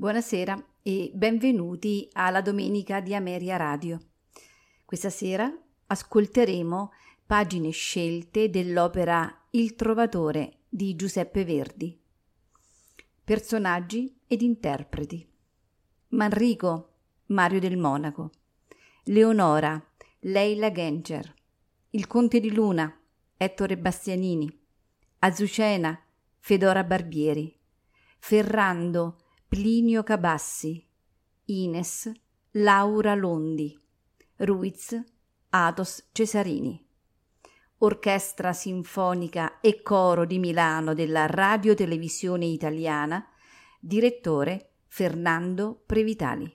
Buonasera e benvenuti alla Domenica di Ameria Radio. Questa sera ascolteremo pagine scelte dell'opera Il Trovatore di Giuseppe Verdi. Personaggi ed interpreti. Manrico, Mario del Monaco. Leonora, Leila Gencher. Il Conte di Luna, Ettore Bastianini. Azucena, Fedora Barbieri. Ferrando, Plinio Cabassi, Ines, Laura Londi, Ruiz, Atos Cesarini. Orchestra Sinfonica e Coro di Milano della Radio Televisione Italiana, direttore Fernando Previtali.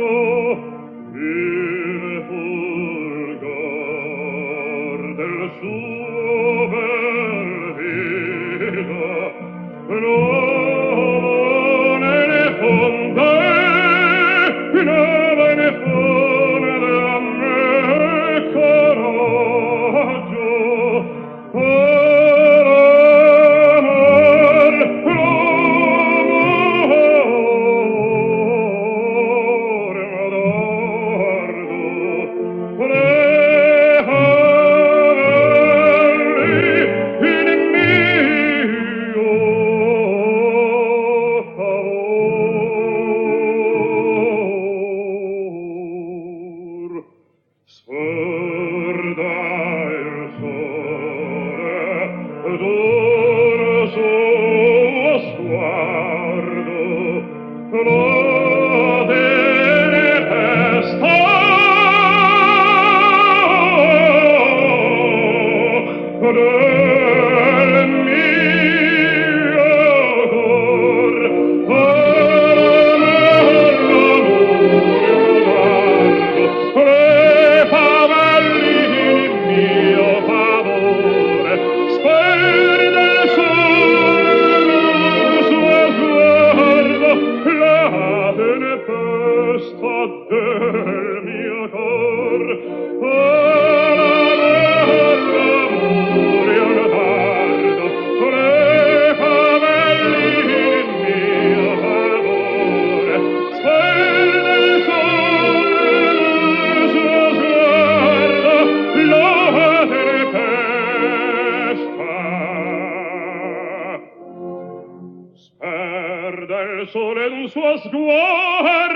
Oh. suas glórias.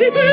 ti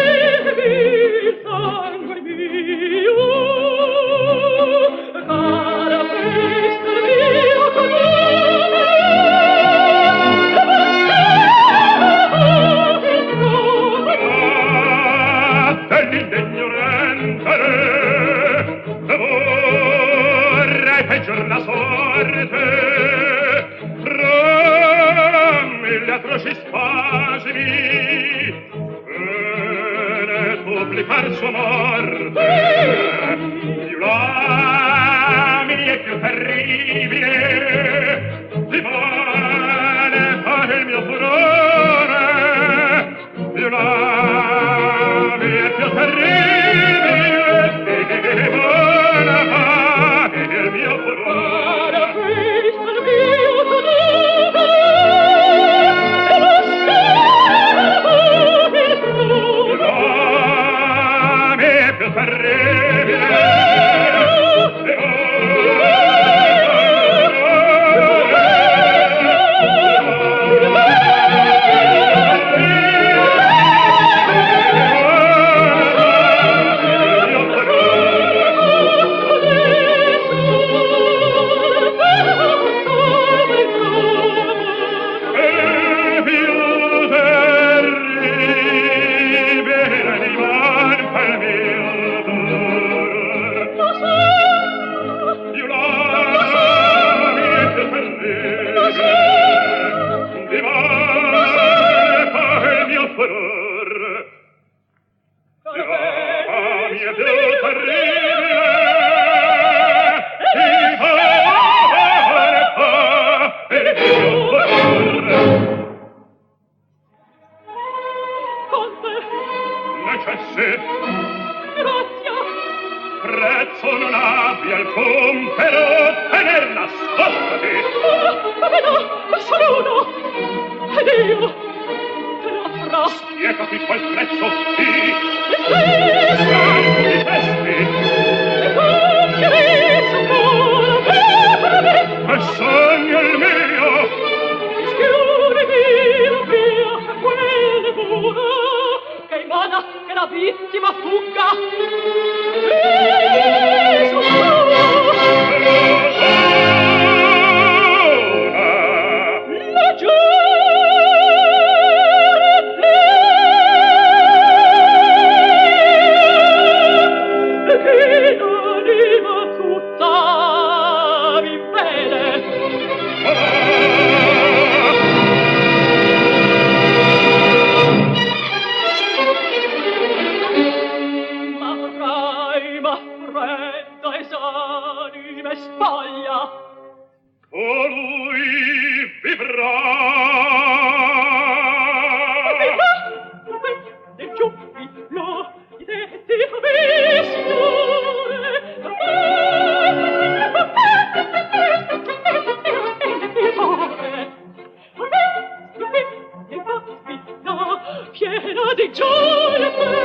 di gioia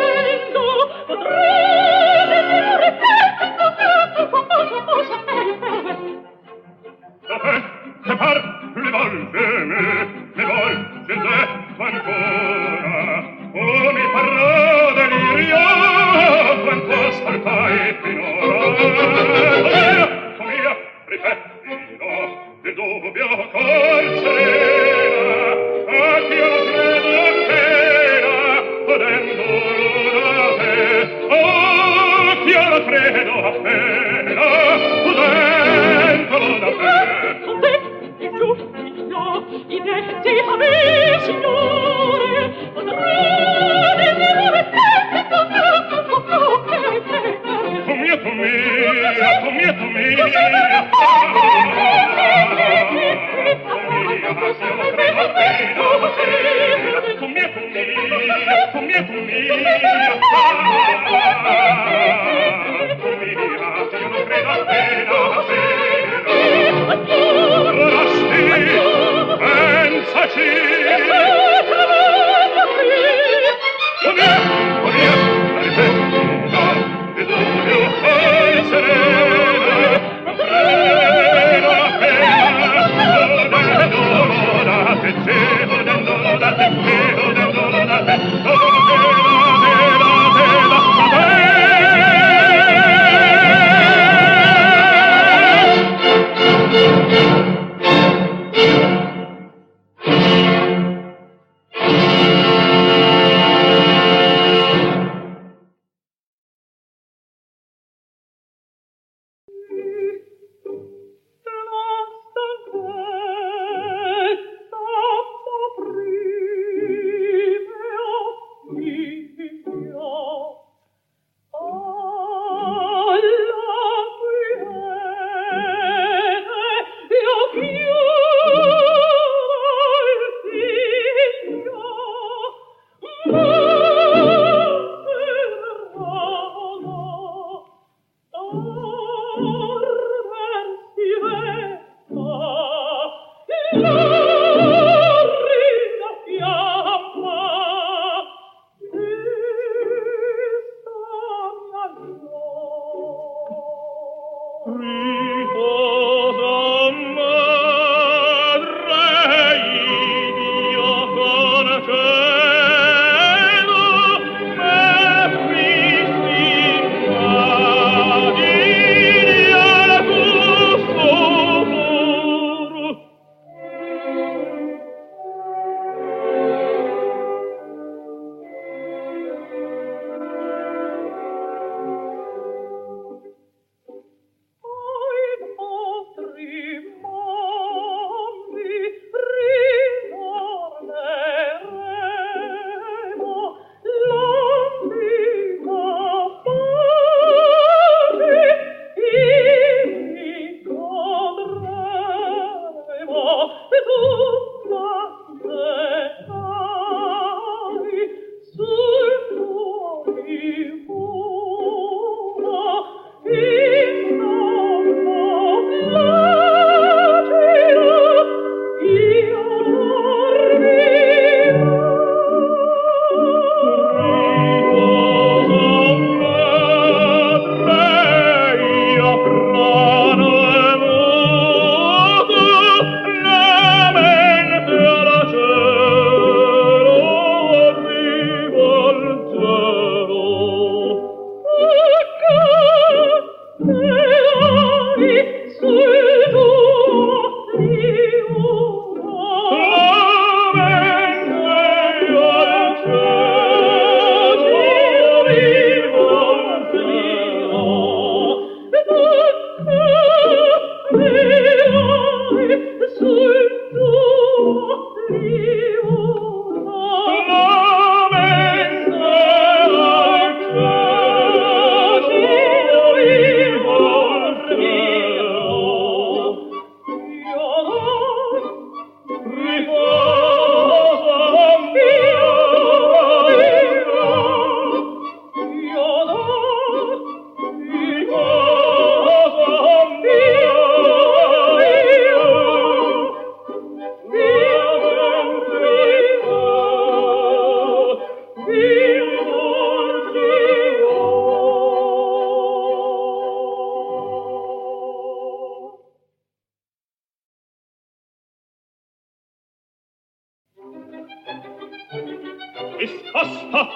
discosto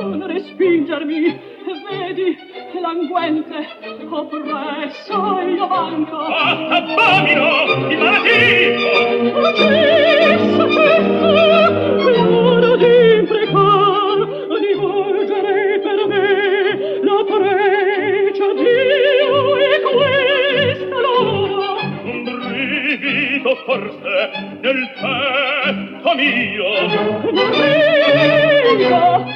non respingermi vedi languente oppresso io manco attabamino di malattico cessa cessa l'oro di imprecar di volgere per me la precia Dio e questa un brivido forse nel petto mio, mio,